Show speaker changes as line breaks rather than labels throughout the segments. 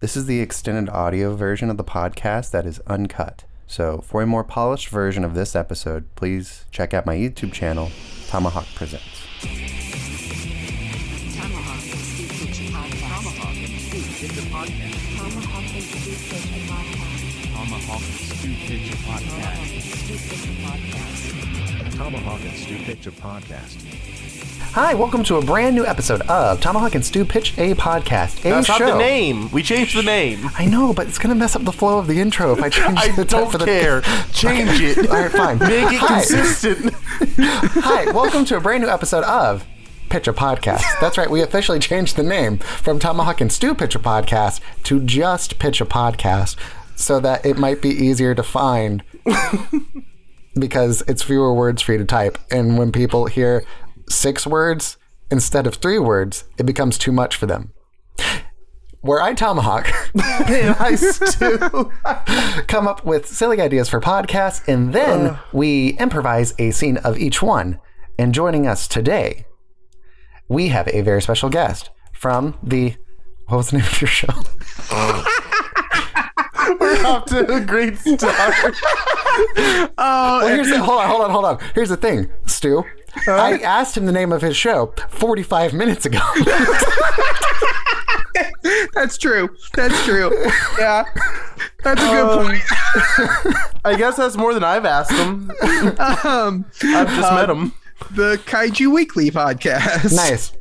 This is the extended audio version of the podcast that is uncut. So, for a more polished version of this episode, please check out my YouTube channel, Tomahawk Presents.
Tomahawk and Stew Pitch Podcast. Tomahawk and Stew Pitch Podcast.
Tomahawk and Stew Picture Podcast.
Tomahawk and Podcast.
Tomahawk and Stew Picture Podcast.
Hi, welcome to a brand new episode of Tomahawk and Stew Pitch a Podcast. A
That's
show.
not the name. We changed the name.
I know, but it's gonna mess up the flow of the intro if I change
I
the
don't
for the
care. Change it.
All right, fine.
Make it
Hi.
consistent.
Hi, welcome to a brand new episode of Pitch a Podcast. That's right, we officially changed the name from Tomahawk and Stew Pitch a Podcast to just Pitch a Podcast so that it might be easier to find because it's fewer words for you to type. And when people hear six words instead of three words, it becomes too much for them. Where I, Tomahawk,
and I still.
come up with silly ideas for podcasts, and then we improvise a scene of each one. And joining us today, we have a very special guest from the. What was the name of your show?
We're off to a great start.
Well, here's the, oh, hold on, hold on, hold on. Here's the thing, Stu. I asked him the name of his show 45 minutes ago.
That's true. That's true. Yeah. That's a good point.
I guess that's more than I've asked him.
Um,
I've just met him.
the Kaiju Weekly podcast.
nice.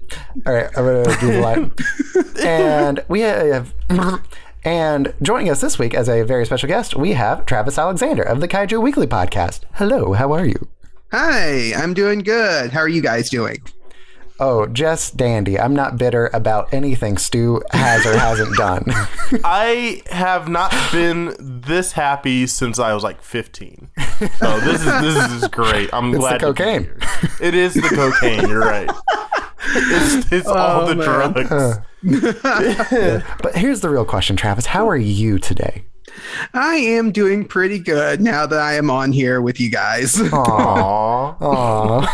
All right, I'm going to Google it. And we have. And joining us this week as a very special guest, we have Travis Alexander of the Kaiju Weekly podcast. Hello, how are you?
Hi, I'm doing good. How are you guys doing?
Oh, just dandy. I'm not bitter about anything Stu has or hasn't done.
I have not been this happy since I was like 15. So this is this is great. I'm
It's the
glad. to be
cocaine.
here. It is the cocaine. You're right. It's, it's oh, all
Oh,
the
man.
drugs.
but here's the real question, Travis. How are you today?
I am doing pretty good now that I am on here with you guys.
Aww. Aww.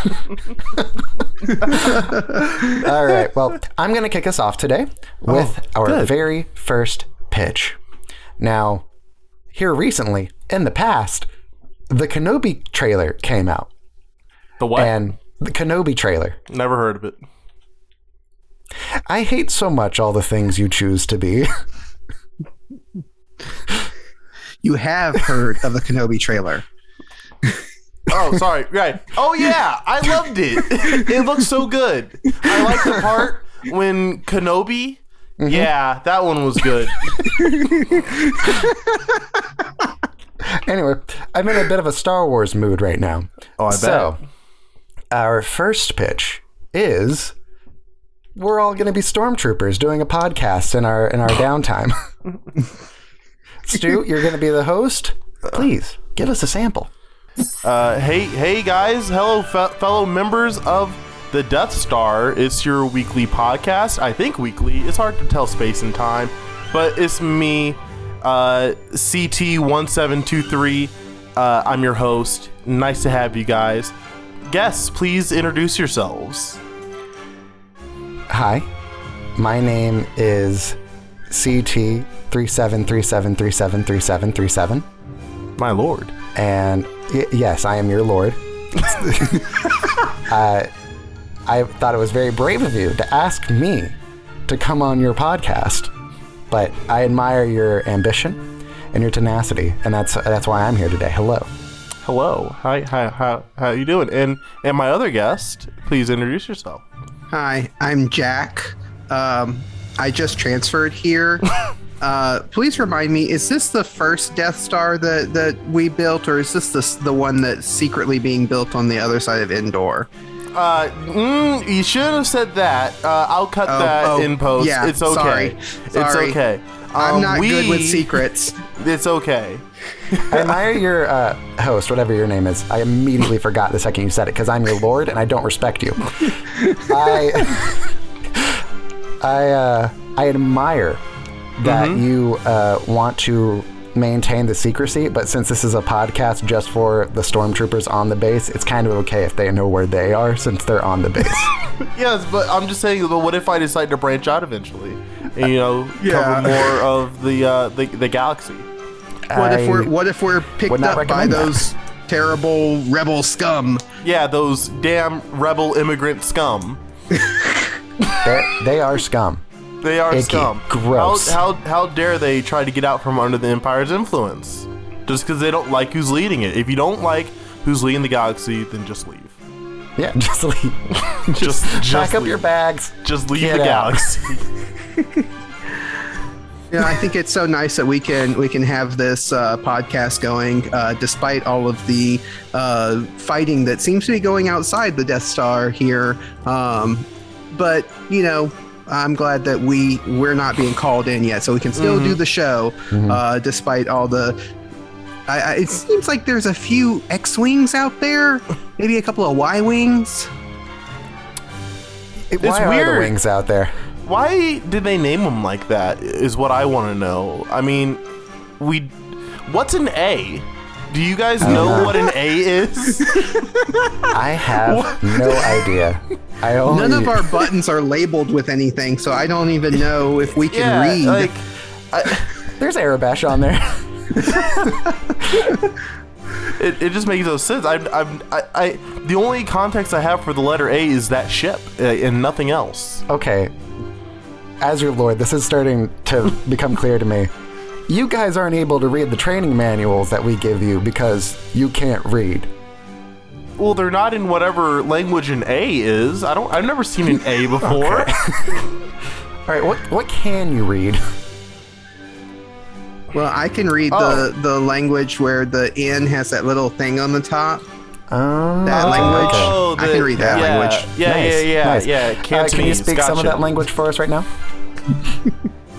All right. Well, I'm going to kick us off today oh, with our
good.
very first pitch. Now, here recently, in the past, the Kenobi trailer came out.
The what?
And the Kenobi trailer.
Never heard of it.
I hate so much all the things you choose to be.
you have heard of the Kenobi trailer.
Oh, sorry. Right. Oh yeah, I loved it. It looks so good. I like the part when Kenobi.
Mm-hmm.
Yeah, that one was good.
anyway, I'm in a bit of a Star Wars mood right now.
Oh, I bet.
So, our first pitch is we're all going to be stormtroopers doing a podcast in our in our downtime. Stu, you're going to be the host. Please give us a sample.
Uh, hey, hey guys, hello, fe- fellow members of the Death Star. It's your weekly podcast. I think weekly. It's hard to tell space and time, but it's me, uh, CT1723. Uh, I'm your host. Nice to have you guys. Guests, please introduce yourselves.
Hi, my name is CT three seven three seven three seven three seven three seven,
My lord.
and y- yes, I am your lord. uh, I thought it was very brave of you to ask me to come on your podcast, but I admire your ambition and your tenacity, and that's that's why I'm here today. Hello.
Hello. Hi. Hi. How how you doing? And and my other guest, please introduce yourself.
Hi, I'm Jack. Um, I just transferred here. Uh, please remind me: Is this the first Death Star that that we built, or is this the the one that's secretly being built on the other side of Endor?
Uh, mm, you should have said that. Uh, I'll cut
Oh,
that
oh,
in post.
yeah,
it's okay.
sorry,
It's
sorry.
okay.
I'm
Um,
not good with secrets.
It's okay.
I admire your uh, host, whatever your name is. I immediately forgot the second you said it because I'm your lord and I don't respect you. I, I, uh, I admire that you uh, want to maintain the secrecy, but since this is a podcast just for the stormtroopers on the base, it's kind of okay if they know where they are since they're on the base.
Yes, but I'm just saying. But what if I decide to branch out eventually? and, you know,
Yeah.
cover more of the uh, the, the galaxy.
What if we're what if we're picked up by
recommend that.
those terrible rebel scum?
Yeah, those damn rebel immigrant scum.
They're- they are scum.
They are
Icky.
scum.
Gross.
How, how how dare they try to get out from under the Empire's influence? Just because they don't like who's leading it. If you don't like who's leading the galaxy, then just leave.
Yeah, just leave.
Just, just
Pack up
leave.
your bags.
Just leave
Get
the
out.
galaxy.
Yeah, I think it's so nice that we can we can have this uh, podcast going, uh, despite all of the uh, fighting that seems to be going outside the Death Star here. Um, but you know, I'm glad that we we're not being called in yet, so we can still do the show, uh, despite all the. I, I, it seems like there's a few X-wings out there, maybe a couple of Y-wings.
Why are
weird.
the wings out there?
Why did they name them like that? Is what I want to know. I mean, we. What's an A? Do you guys know
know.
what an A is?
I have no idea. I only
None of our buttons are labeled with anything, so I don't even know if we can
yeah,
read.
like. I,
There's Aurebesh on there.
it, it just makes no sense. I, I, I, I, the only context I have for the letter A is that ship uh, and nothing else.
okay. As your lord, this is starting to become clear to me. You guys aren't able to read the training manuals that we give you because you can't read.
Well, they're not in whatever language an A is. I don't. I've never seen an A before.
All right, what what can you read?
Well, I can read
Oh.
the the language where the N has that little thing on the top.
Um,
That language.
Oh,
I can read that
yeah,
language.
Yeah,
nice,
yeah, yeah,
nice.
yeah.
Uh, can you speak some of that language for us right now?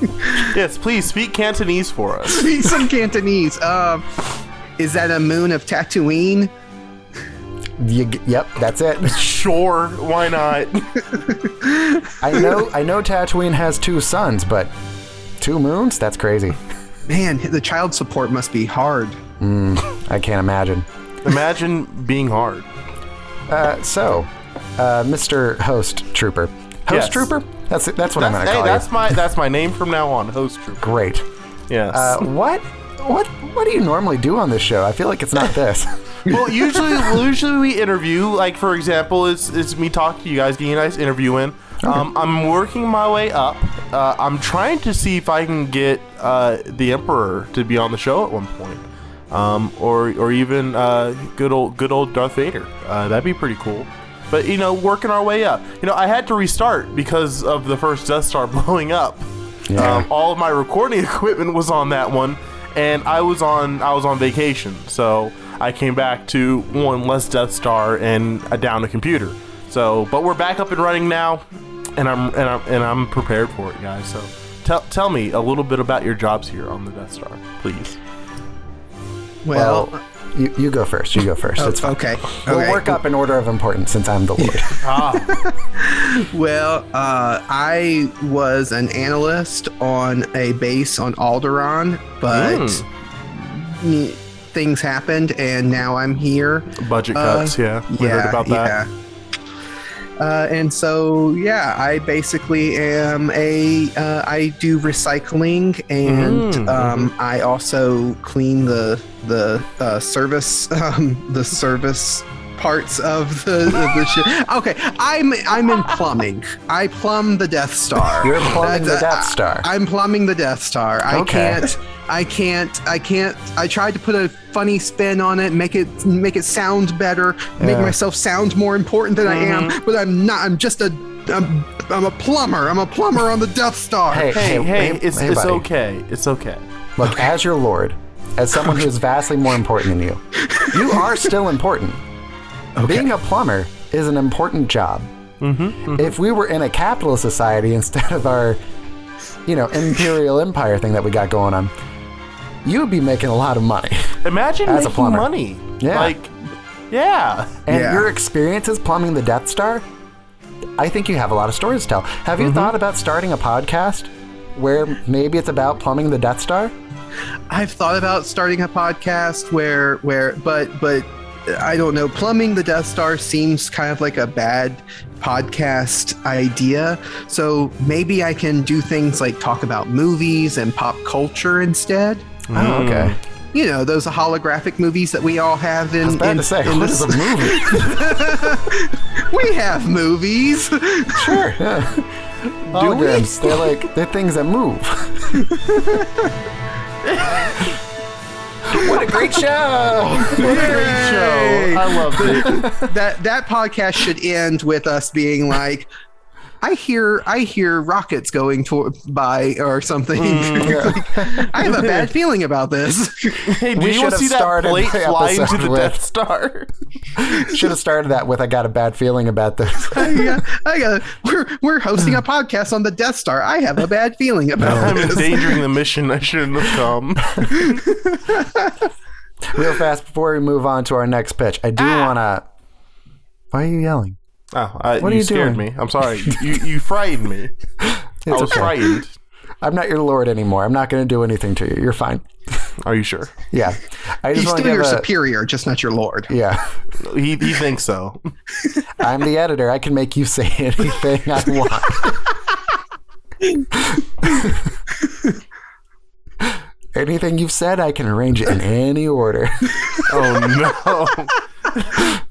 Yes, please speak Cantonese for us.
Speak some Cantonese. Um, is that a moon of Tatooine?
You, yep, that's it.
Sure, why not?
I know I know Tatooine has two suns, but two moons? That's crazy.
Man, the child support must be hard.
I can't imagine.
Imagine being hard.
Uh, so, uh, Mr. Host Trooper. Host
Yes.
Trooper? That's that's what I'm
That's,
gonna
hey,
call
that's
you.
my that's my name from now on. Host Trooper.
Great.
Yes.
Uh, what what what do you normally do on this show? I feel like it's not this.
well, usually, usually we interview. Like for example, it's it's me talking to you guys, getting a nice interview in. Um, I'm working my way up. Uh, I'm trying to see if I can get uh, the Emperor to be on the show at one point, um, or or even uh, good old good old Darth Vader. Uh, that'd be pretty cool. But you know, working our way up. You know, I had to restart because of the first Death Star blowing up.
Yeah.
Um, all of my recording equipment was on that one, and I was on I was on vacation, so I came back to one less Death Star and a down a computer. So, but we're back up and running now, and I'm and I'm and I'm prepared for it, guys. So, tell tell me a little bit about your jobs here on the Death Star, please.
Well,
well, you, you go first. You go first. it's fine.
okay.
We'll
okay.
work up in order of importance since I'm the lord.
Ah,
Well, uh, I was an analyst on a base on Alderaan, but mm, things happened, and now I'm here.
budget
Uh,
cuts. yeah, we heard about that.
yeah. Uh, and so, yeah, I basically am a. Uh, I do recycling, and
Mm,
um, I also clean the the uh, service um, the service parts of the, of the ship. Okay, I'm I'm in plumbing. I plumb the Death Star.
You're plumbing the
uh,
Death Star.
I'm plumbing the Death Star. I
Okay.
can't. I can't. I can't. I tried to put a funny spin on it, make it make it sound better, make myself sound more important than I am. Mm-hmm. But I'm not. I'm just a. I'm, I'm a plumber. I'm a plumber on the Death Star.
Hey,
Hey, hey, it's
hey,
it's
buddy.
okay. It's okay.
Look, as your lord, as someone who is vastly more important than you, you are still important. Being a plumber is an important job.
Mm-hmm,
If we were in a capitalist society instead of our, you know, imperial empire thing that we got going on, you would be making a lot of money.
Imagine
As a
making
plumber.
money.
Yeah.
Like, yeah.
And
Yeah.
your experiences plumbing the Death Star, I think you have a lot of stories to tell. Have you thought about starting a podcast where maybe it's about plumbing the Death Star?
I've thought about starting a podcast where where but but I don't know. Plumbing the Death Star seems kind of like a bad podcast idea. So maybe I can do things like talk about movies and pop culture instead.
Oh, hmm. okay.
You know, those holographic movies that we all have in.
I was about
in-
to say,
in
what
this-
is a movie?
we have movies.
sure. Yeah. Holograms. They're like they're things that move. what a great show! What Yay.
a great show. I love it.
that that podcast should end with us being like I hear I hear rockets going to, by or something.
Mm,
I have a bad feeling about this.
Hey, do
We
you want
should
to see
have
that
started
plate
the
fly into the
with-
Death Star?
Should have started that with "I got a bad feeling about this."
yeah, I uh, got uh, we're we're hosting a podcast on the Death Star. I have a bad feeling about this.
I'm
this.
endangering the mission. I shouldn't have come.
Real fast before we move on to our next pitch, I do ah. want to. Why are you yelling?
Oh, I,
What are
you
you
scared
doing?
me. I'm sorry. You you frightened me. I was
okay.
frightened.
I'm not your lord anymore. I'm not going to do anything to you. You're fine.
Are you sure?
Yeah, I just
He's
want to
still
give
your
a.
superior, just not your lord.
Yeah,
He he thinks so.
I'm the editor. I can make you say anything I want. Anything you've said, I can arrange it in any order.
Oh no.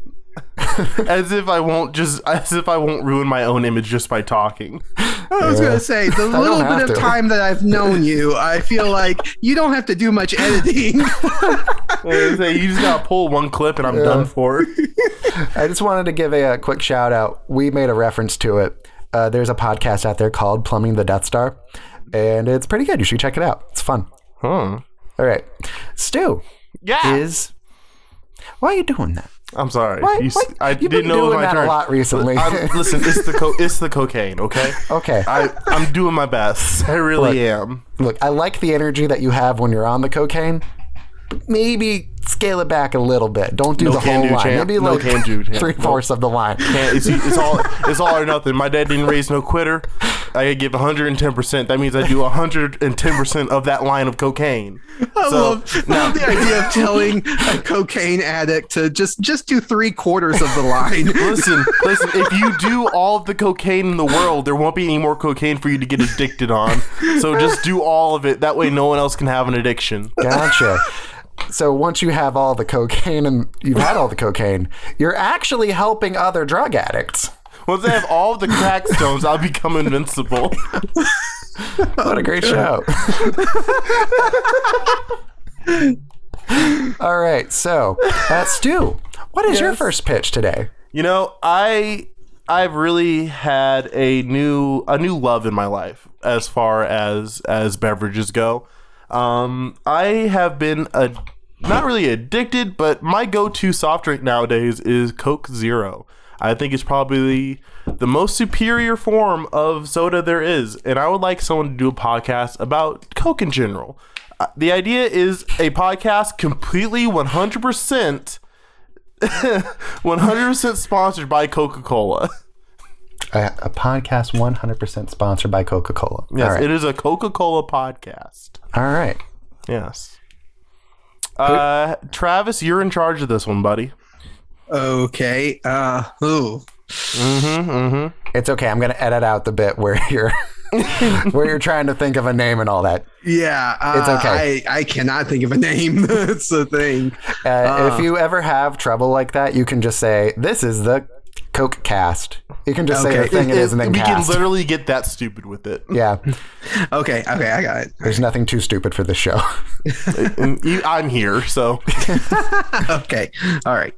as if I won't just as if I won't ruin my own image just by talking.
I was
Yeah.
gonna say the
don't
little bit of
to.
time that I've known you, I feel like you don't have to do much editing.
I was gonna say, you just gotta pull one clip and I'm done for.
I just wanted to give a, uh quick shout out. We made a reference to it. Uh, there's a podcast out there called Plumbing the Death Star, and it's pretty good. You should check it out. It's fun.
Huh.
All right, Stu
Yeah.
is. Why are you doing that?
I'm sorry.
Why-
You
why-
I didn't know
doing
my
that a lot recently.
I'm- listen, it's the co- it's the cocaine, okay?
Okay.
I I'm doing my best. I really
Look.
am.
Look, I like the energy that you have when you're on the cocaine. Maybe scale it back a little bit. Don't do
No
the whole
do,
line.
champ.
Maybe
No
like three
No.
fourths of the line.
It's, it's all it's all or nothing. My dad didn't raise no quitter. I give 110. percent That means I do 110 percent of that line of cocaine.
I
So,
love, I love the idea of telling a cocaine addict to just just do three quarters of the line.
Listen, listen. If you do all of the cocaine in the world, there won't be any more cocaine for you to get addicted on. So just do all of it. That way, no one else can have an addiction.
Gotcha. So once you have all the cocaine and you've had all the cocaine, you're actually helping other drug addicts.
Once I have all of the crack stones, I'll become invincible.
What a great show. all right, so uh, Stu, what is your first pitch today?
You know, I I've really had a new a new love in my life as far as as beverages go. Um, I have been a not really addicted, but my go-to soft drink nowadays is Coke Zero. I think it's probably the most superior form of soda there is, and I would like someone to do a podcast about Coke in general. Uh, the idea is a podcast completely 100% 100% sponsored by Coca-Cola.
A, a podcast 100% sponsored by Coca Cola.
Yes,
right.
it is a Coca-Cola podcast.
all right.
Yes. Uh, Travis, you're in charge of this one, buddy.
Okay. Uh. Ooh.
It's okay. I'm going to edit out the bit where you're where you're trying to think of a name and all that.
Yeah. Uh,
It's okay.
I I cannot think of a name. That's the thing.
Uh, if you ever have trouble like that, you can just say, "This is the Coke Cast." You can just say the thing it is and then
we
cast.
can literally get that stupid with it.
yeah,
Okay. Okay. I got it.
there's nothing too stupid for this show.
I'm here, so
Okay. All right.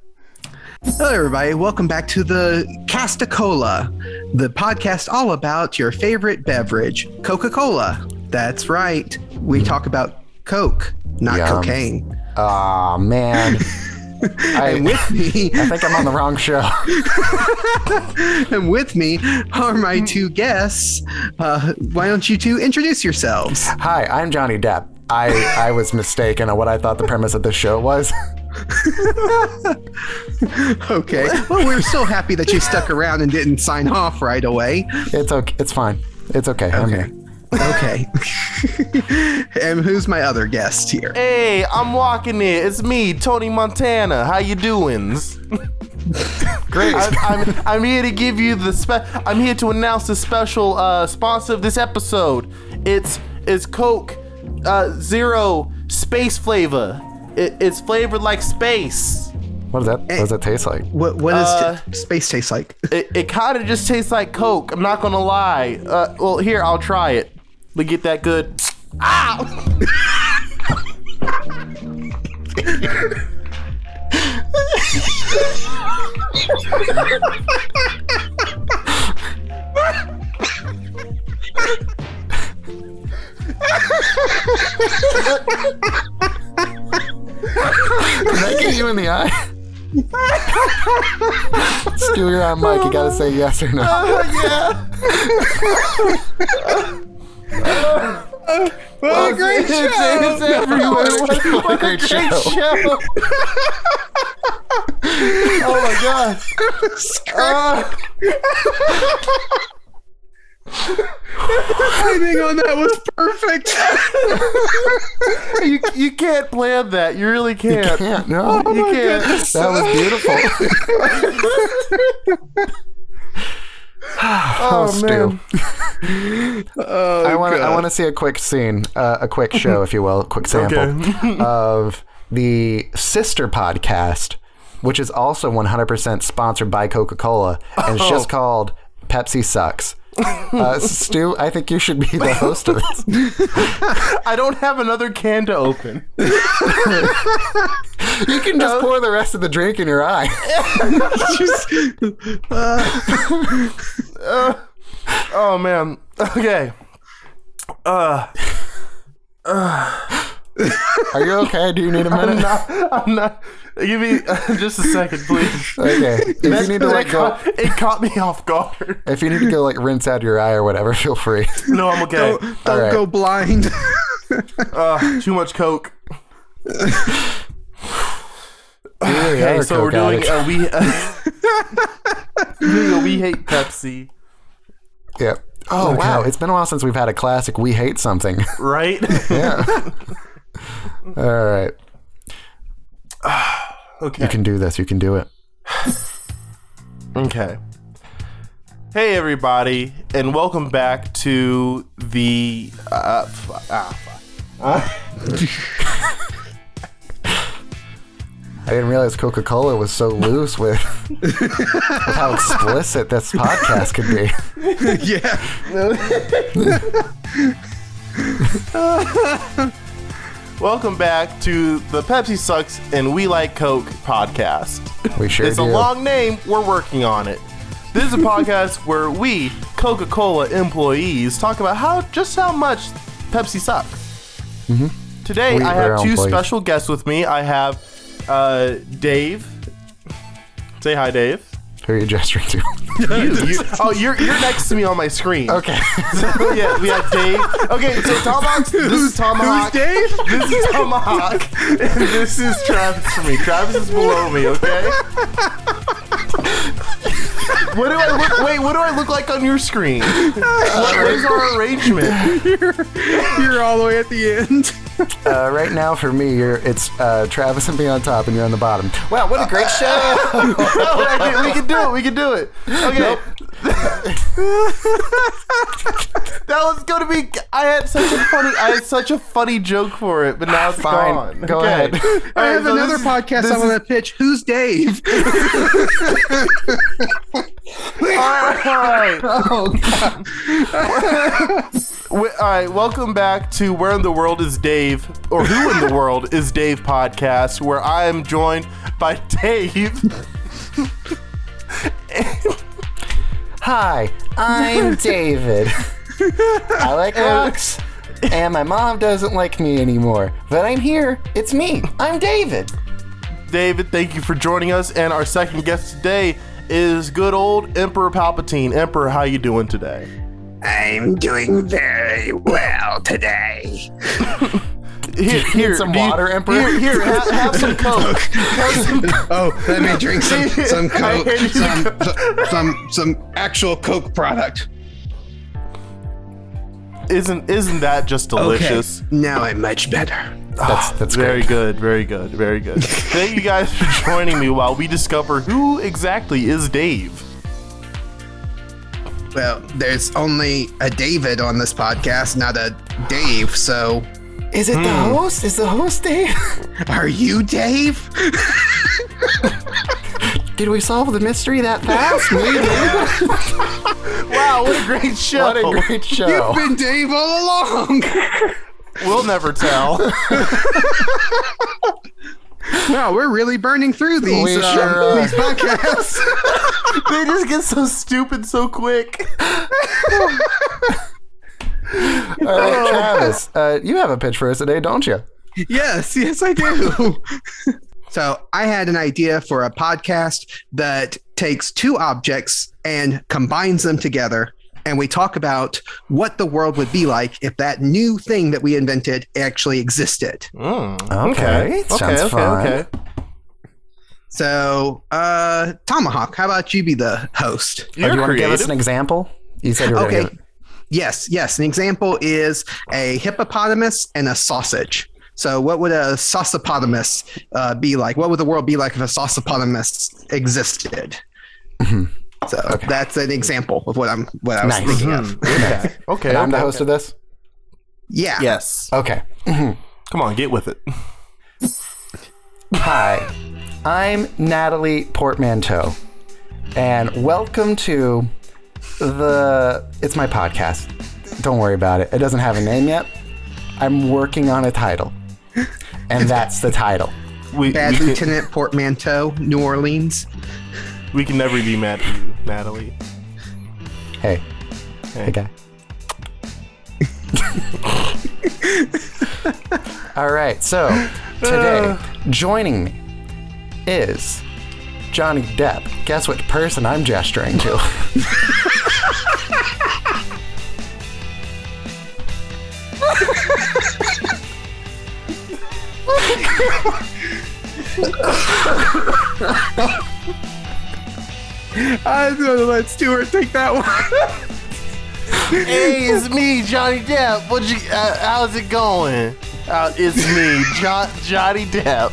Hello, everybody. Welcome back to the Castacola, the podcast all about your favorite beverage, Coca Cola. That's right. We talk about Coke, not
Yum.
cocaine.
Aw, man. I,
And with me,
I think I'm on the wrong show.
and with me are my two guests. Uh, why don't you two introduce yourselves?
Hi, I'm Johnny Depp. I, I was mistaken on what I thought the premise of this show was.
Okay. Well, we're so happy that you stuck around and didn't sign off right away.
It's okay. It's fine. It's okay. I'm
Okay.
here.
Okay. and who's my other guest here?
hey, I'm walking it. It's me, Tony Montana. How you doing?
Great.
I'm, I'm, I'm here to give you the spe- I'm here to announce the special uh, sponsor of this episode. It's it's Coke uh, Zero Space Flavor. It, it's flavored like space.
what does that? What does that taste like?
What what does
Uh,
t- space taste like?
It, it kind of just tastes like Coke. I'm not gonna lie. Uh, well, here I'll try it. We get that good.
Can Get you in the eye? Stu, you're on mic. You gotta say yes or no.
Oh, yeah.
What a great
It's, it's everywhere. What, what a great show. oh my god. Uh,
Timing on that was perfect.
you, you can't plan that. You really can't.
You Can't, no.
You can't.
That was beautiful.
Oh,
Stu.
man.
Oh,
I want to. I want to see a quick scene, uh, a quick show, if you will, a quick sample
Okay.
of the sister podcast, which is also 100% sponsored by Coca-Cola, and it's just called Pepsi Sucks. Uh, Stu, I think you should be the host of this.
I don't have another can to open.
You can just pour the rest of the drink in your eye.
Oh man. Okay. Uh,
Are you okay? Do you need a
I'm
minute?
not. I'm not. Give me uh, just a second, please.
Okay. If you need to
That
like go,
caught- it caught me off guard.
if you need to go like rinse out your eye or whatever, feel free.
No, I'm okay.
Don't, don't
right.
go blind.
Uh, too much coke.
Here
Okay, so we're doing
addict.
a we. Uh, we hate Pepsi,
Yep. Oh wow! It's been a while since we've had a classic. We hate something.
right?
yeah. All right.
okay.
You can do this. You can do it.
Okay. Hey everybody, and welcome back to the. Uh, f- ah, fuck.
I didn't realize Coca Cola was so loose with, with how explicit this podcast could be.
yeah.
Welcome back to the Pepsi Sucks and We Like Coke podcast.
We sure
It's
do.
a long name. We're working on it. This is a podcast where we, Coca-Cola employees, talk about how just how much Pepsi sucks. Today,
Mm-hmm. We-
I have two
employees.
special guests with me. I have uh, Dave. Say hi, Dave.
Who are you gesturing to?
You, you, oh, you're you're next to me on my screen.
okay.
So, yeah, we have Dave. Okay, so Tomahawk. This is Tomahawk.
Who's Dave?
This is Tomahawk, and this is Travis for me. Travis is below me, okay? what do I look? Wait, what do I look like on your screen? What, what is our arrangement?
You're all the way at the end.
Uh, right now, for me, you're it's uh, Travis and me on top, and you're on the bottom. Wow, what a great show!
We can do it. We can do it. Okay. that was gonna be. I had such a funny. I had such a funny joke for it, but now it's
Fine.
gone.
Go
Okay.
ahead.
I
right,
have
so
another
this
podcast
this
I want
is-
to pitch. Who's Dave?
All right.
Oh,
We- all right, welcome back to Where in the World is Dave, or Who in the World is Dave podcast, where I am joined by Dave.
Hi, I'm David. I like rocks, and my mom doesn't like me anymore. But I'm here. It's me. I'm David.
David, thank you for joining us. And our second guest today is good old Emperor Palpatine. Emperor, how you doing today?
I'm doing very well today.
Here, here,
some
do you-
water, Emperor?
Here, here have, have some Coke. Have some-
Oh, let me drink some some Coke,
hate you.
some some some actual Coke product.
isn't isn't that just delicious?
Okay, now I'm much better.
That's ah, that's
very
great.
good, very good, very good. Thank you guys for joining me while we discover who exactly is Dave.
Well, there's only a David on this podcast, not a Dave. So,
Is it the
Hmm.
host? Is the host Dave?
are you Dave?
Did we solve the mystery that fast? Dave?
Wow, what a great show!
What a great show!
You've been Dave all along.
we'll never tell.
wow, we're really burning through these,
We
uh,
sure
these podcasts.
they just get so stupid so quick.
All right, Travis, uh, you have a pitch for us today, don't you?
yes, yes, I do. so, I had an idea for a podcast that takes two objects and combines them together. And we talk about what the world would be like if that new thing that we invented actually existed.
Mm,
Okay, sounds
okay,
fun.
okay.
So, uh, Tomahawk, how about you be the host?
Oh, do
You're
you want to give us an example? You said you were
Okay.
going to.
Yes, yes. An example is a hippopotamus and a sausage. So, what would a sausopotamus uh, be like? What would the world be like if a sausopotamus existed? Mm-hmm. So that's an example of what I'm what I was
Nice.
thinking of. Mm-hmm.
Okay, okay.
And I'm the host
okay.
of this.
Yeah.
Yes.
Okay. Mm-hmm.
Come on, get with it.
Hi, I'm Natalie Portmanteau, and welcome to the. It's my podcast. Don't worry about it. It doesn't have a name yet. I'm working on a title, and that's the title.
We,
Bad
we, can,
Lieutenant Portmanteau, New Orleans.
we can never be mad at you, Natalie.
Hey, hey, guy. All right, so today uh. joining me is Johnny Depp. Guess which person I'm gesturing to?
I'm gonna let Stuart take that one.
hey, it's me, Johnny Depp. What you? Uh, how's it going? Uh, it's me, John, Johnny Depp.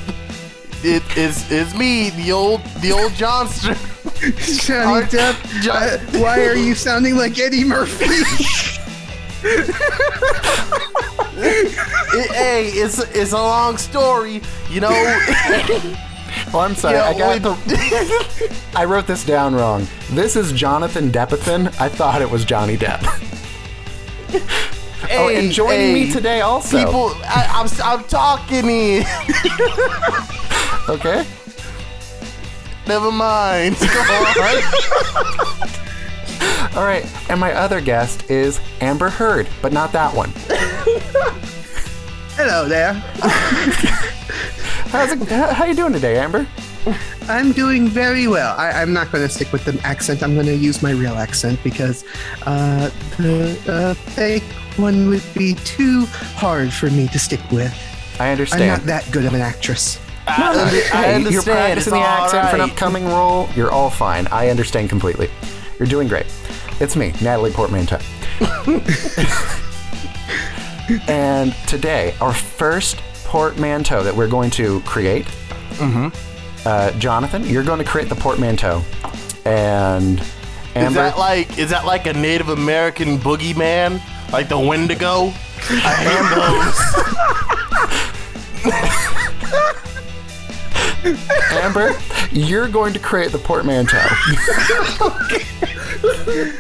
It is it's me, the old the old Johnster.
Johnny Depp,
Jo-
uh, why are you sounding like Eddie Murphy?
It- hey, it's it's a long story, you know.
Well, I'm sorry. I got the. I wrote this down wrong. This is Jonathan Deppathan. I thought it was Johnny Depp. oh, and joining
hey,
me today also.
People, I, I'm I'm talking.
Okay.
Never mind.
All right. And my other guest is Amber Heard, but not that one.
Hello there.
How's it, how, how you doing today, Amber?
I'm doing very well. I, I'm not going to stick with the accent. I'm going to use my real accent because uh, the uh, fake one would be too hard for me to stick with.
I understand.
I'm not that good of an actress.
I, under- I understand.
You're practicing the accent for an upcoming role. You're all fine. I understand completely. You're doing great. It's me, Natalie Portmanteau. and today, our first portmanteau that we're going to create.
Mm-hmm.
Uh, Jonathan, you're going to create the portmanteau, and Amber.
Is that like is that like a Native American boogeyman, like the Wendigo? I am those.
Amber, you're going to create the portmanteau.
Okay.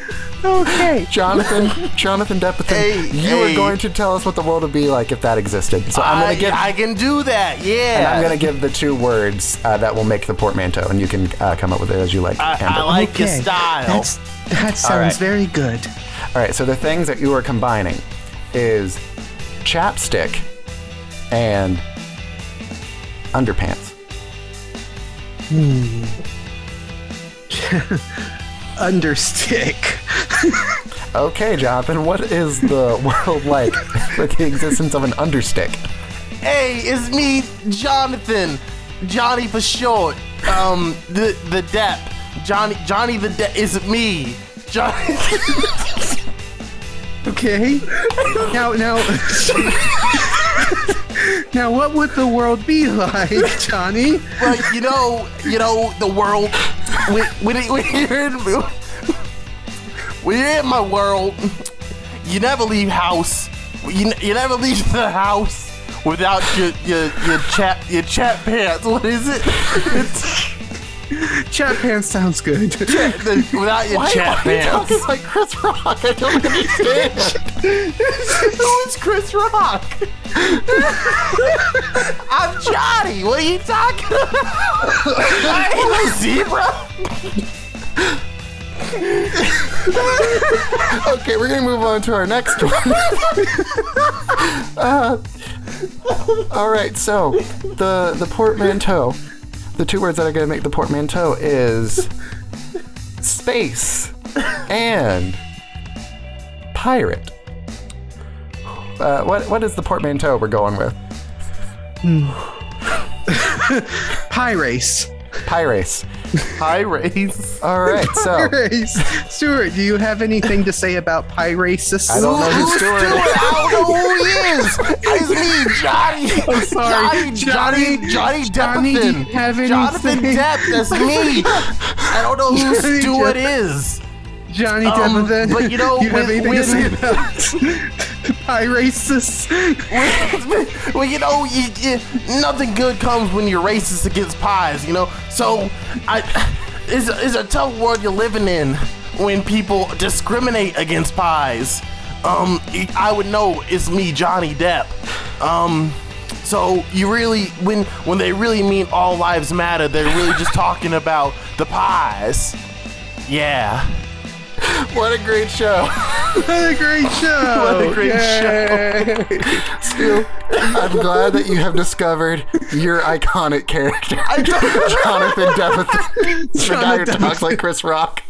Okay.
Jonathan, Jonathan Deppathan,
Hey,
you are going to tell us what the world would be like if that existed. So I'm going to give,
I can do that. Yeah.
and I'm going to give the two words uh, that will make the portmanteau, and you can uh, come up with it as you like.
I,
Amber.
I like your style.
That's, that sounds
right.
very good.
All right, so the things that you are combining is chapstick and underpants.
Understick.
Okay, Jonathan, what is the world like with the existence of an understick?
Hey, it's me, Jonathan. Johnny for short. Um, the the Depp. Johnny Johnny the Depp is me. Johnny.
Okay. now, now, Now, what would the world be like, Johnny?
Well, you know, you know, the world. When, when, it- when you're in, when you're in my world, you never leave house. You, you never leave the house without your your your chat your chat pants. What is it? It's,
Chat pants sounds good.
the, without your chat
Why are you
pants.
talking like Chris Rock? I don't understand.
Who is Chris Rock? I'm Johnny. What are you talking about? I ain't a zebra.
okay, we're gonna move on to our next one. Uh, all right, so the the portmanteau, the two words that are gonna make the portmanteau is space and pirate. Uh, what what is the portmanteau we're going with?
Pyrace.
Pirace.
Hi, Race.
All right, so
Pyrace. Stuart, do you have anything to say about Pyraces?
I don't know who
Who's
Stuart
Stuart?
is.
I don't know who he is. It's me, Johnny. I'm
sorry.
Johnny, Johnny, Johnny
Johnny, do you have anything?
Jonathan Depp, that's me. I don't know who Stuart is.
Johnny
Um,
Deppathan.
but you know,
you have
when-
anything to say
when-
about Pyraces?
well, you know, you, you, nothing good comes when you're racist against pies, you know? So, I, it's, a- it's a tough world you're living in when people discriminate against pies. Um, I would know it's me, Johnny Depp. Um, so you really, when when they really mean all lives matter, they're really just talking about the pies. Yeah.
What a great show.
What a great show!
What a great
Yay.
Stu, I'm glad that you have discovered your iconic character, Jonathan Deppathan, the guy who talks like Chris Rock.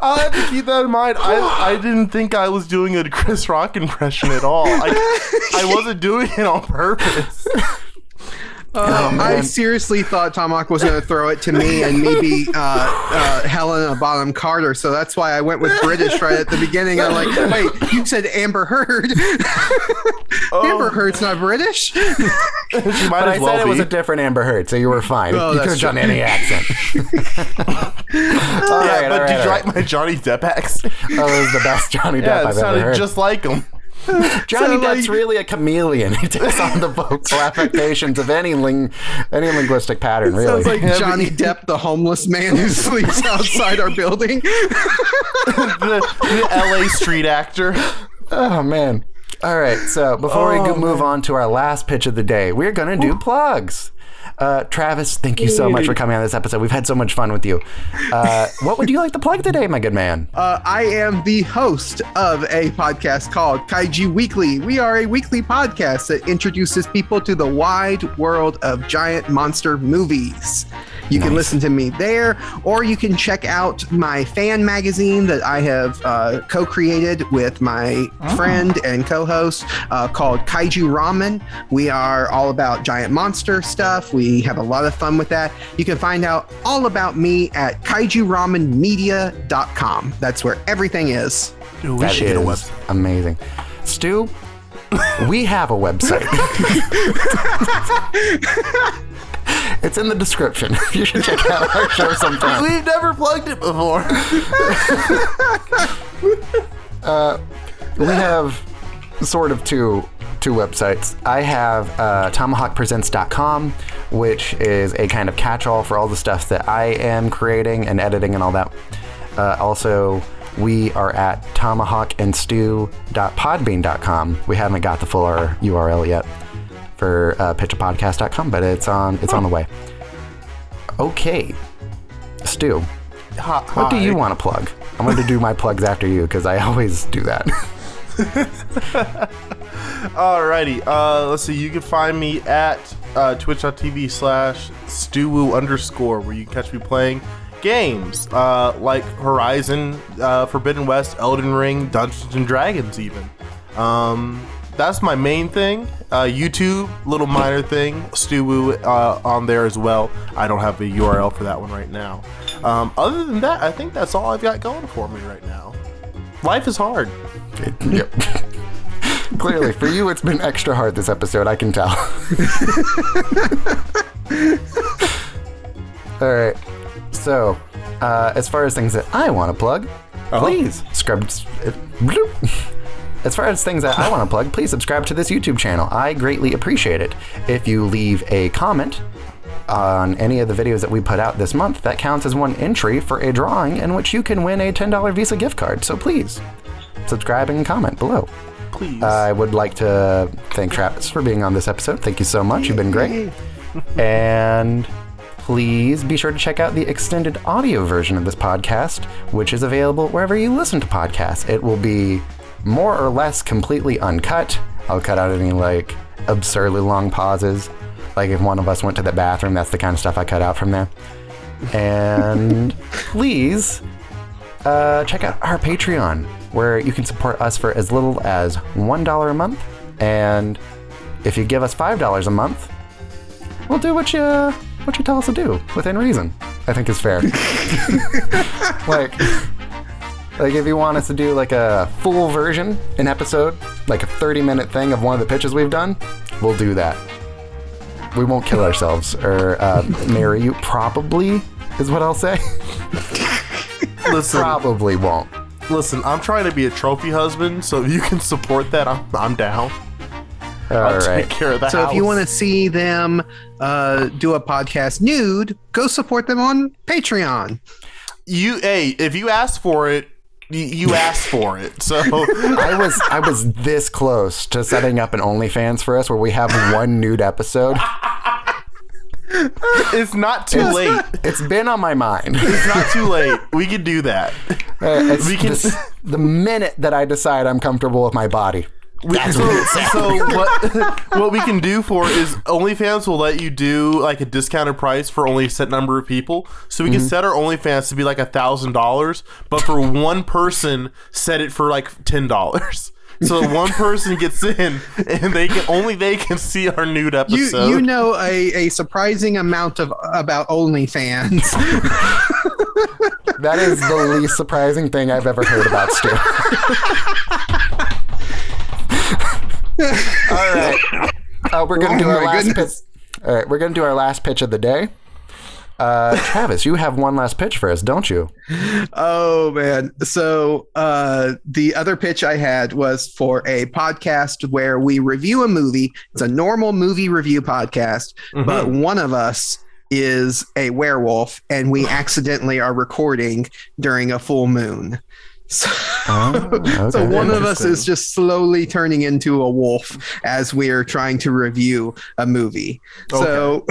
I'll have to keep that in mind. I, I didn't think I was doing a Chris Rock impression at all. I, I wasn't doing it on purpose.
Uh, I seriously thought Tomahawk was going to throw it to me and maybe uh, uh, Helena Bonham Carter, so that's why I went with British right at the beginning. I'm like, wait, you said Amber Heard. Amber Heard's not British.
She might
But I
as well
said it was a different Amber Heard, so you were fine.
Oh,
you could have done any accent. All
yeah,
right,
but
all
did
right,
you
all
like my Johnny Depp accent?
right. That was the best Johnny Depp
Yeah, it
I've ever
sounded
heard.
just like him.
Johnny Depp's
like-
really a chameleon. He takes on the vocal affectations of any ling- any linguistic pattern, really.
Sounds like Johnny Depp, the homeless man who sleeps outside our building.
The, the LA street actor.
Oh man. All right. So before we
Oh,
go move on to our last pitch of the day, we're gonna do plugs. Uh, Travis, thank you so much for coming on this episode. We've had so much fun with you. Uh, what would you like to plug today, my good man?
Uh, I am the host of a podcast called Kaiju Weekly. We are a weekly podcast that introduces people to the wide world of giant monster movies. You can listen to me there, or you can check out my fan magazine that I have uh, co created with my friend and co host uh, called Kaiju Ramen. We are all about giant monster stuff. We have a lot of fun with that. You can find out all about me at kaijuramenmedia.com. That's where everything is.
Dude, we
That
should get a
is amazing. Stu, we have a website. it's in the description. You should check out our show sometime.
We've never plugged it before.
Uh, we have sort of two two websites. I have uh, tomahawkpresents.com, which is a kind of catch-all for all the stuff that I am creating and editing and all that. Uh, also, we are at tomahawkandstew.podbean.com. We haven't got the full URL yet for uh, pitchapodcast.com, but it's on it's on the way. Okay, Stu, what do you want to plug? I'm going to do my plugs after you because I always do that.
Alrighty, uh, let's see. You can find me at uh, twitch.tv slash stewoo underscore, where you can catch me playing games uh, like Horizon, uh, Forbidden West, Elden Ring, Dungeons and Dragons, even. Um, that's my main thing. Uh, YouTube, little minor thing, Stewoo uh, on there as well. I don't have a URL for that one right now. Um, other than that, I think that's all I've got going for me right now. Life is hard.
Yep. Clearly, for you, it's been extra hard this episode. I can tell. All right. So, uh, as far as things that I want to plug, please subscribe. As far as things that I want to plug, please subscribe to this YouTube channel. I greatly appreciate it. If you leave a comment on any of the videos that we put out this month, that counts as one entry for a drawing in which you can win a $10 Visa gift card. So please subscribe and comment below.
Please.
I would like to thank Travis for being on this episode. Thank you so much. You've been great. and please be sure to check out the extended audio version of this podcast, which is available wherever you listen to podcasts. It will be more or less completely uncut. I'll cut out any like absurdly long pauses. Like if one of us went to the bathroom, that's the kind of stuff I cut out from there. And please uh, check out our Patreon, where you can support us for as little as $1 a month. And if you give us $5 a month, we'll do what you what you tell us to do within reason. I think is fair. like like if you want us to do like a full version, an episode, like a 30 minute thing of one of the pitches we've done, we'll do that. We won't kill ourselves or uh, marry you. Probably is what I'll say.
listen,
Probably won't.
listen. I'm trying to be a trophy husband, so if you can support that, I'm, I'm down.
All
I'll
right.
take care of the
So
house.
if you want to see them uh, do a podcast nude, go support them on Patreon.
you, hey, if you ask for it, you, asked for it. So
I was I was this close to setting up an OnlyFans for us where we have one nude episode.
it's not too late.
It's been on my mind.
It's not too late. We can do that.
Uh, it's
We can-
this- the minute that I decide I'm comfortable with my body.
We, so, so what what we can do for is OnlyFans will let you do like a discounted price for only a set number of people. So we can mm-hmm. set our OnlyFans to be like a thousand dollars, but for one person, set it for like ten dollars. So that one person gets in, and they can only they can see our nude
You
episode.
you know a, a surprising amount of about OnlyFans.
That is the least surprising thing I've ever heard about Stu. All right. Uh, we're gonna do
Oh
our last
goodness.
pitch. All right, we're gonna do our last pitch of the day. Uh, Travis, you have one last pitch for us, don't you?
Oh man. So uh the other pitch I had was for a podcast where we review a movie. It's a normal movie review podcast, but one of us is a werewolf and we accidentally are recording during a full moon. So,
Oh,
so one of us is just slowly turning into a wolf as we're trying to review a movie. So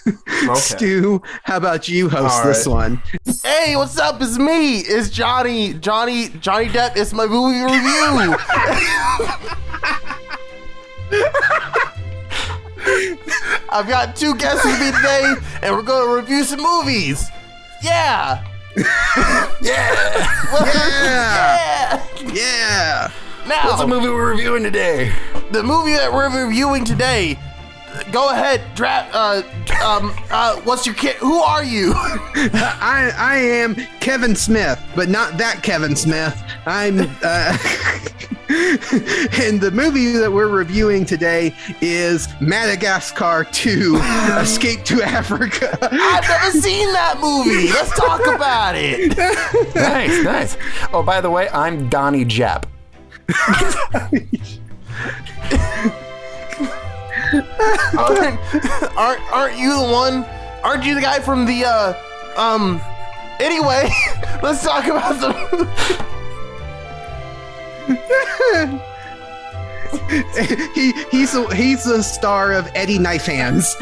Stu, how about you host
All
this
right.
one?
Hey, what's up? It's me. It's Johnny. Johnny. Johnny Depp. It's my movie review. I've got two guests with me today, and we're going to review some movies. Yeah.
Yeah.
Yeah.
Yeah.
Yeah.
Now,
What's the movie we're reviewing today?
the movie that we're reviewing today. Go ahead, draft. Uh, um, uh, what's your kid? Who are you?
I I am Kevin Smith, but not that Kevin Smith. I'm uh, and the movie that we're reviewing today is Madagascar 2 Escape to Africa.
I've never seen that movie. Let's talk about it.
Nice, nice. Oh, by the way, I'm Donnie Jepp.
aren't, aren't aren't you the one? Aren't you the guy from the uh um? Anyway, let's talk about the.
he he's a, he's the star of Eddie Knife Hands.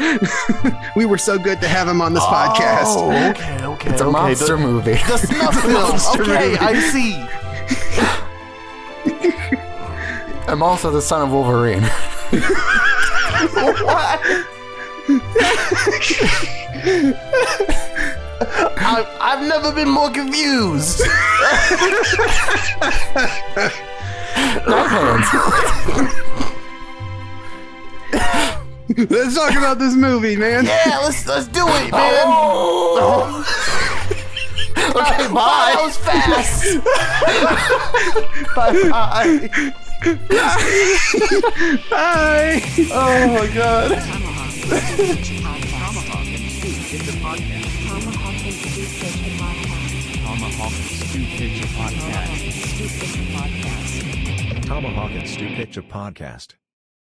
we were so good to have him on this podcast.
Oh, okay, okay.
It's a
okay.
monster
the,
movie.
The snuff film.
monster
Okay,
movie.
I see.
I'm also the son of Wolverine.
What? I've, I've never been more confused.
Knife hands.
Let's talk about this movie, man.
Yeah, let's let's do it, man.
Oh. Okay, bye.
That was fast. bye bye.
Uh, bye.
Oh my god.
Tomahawk and
Pitch a podcast.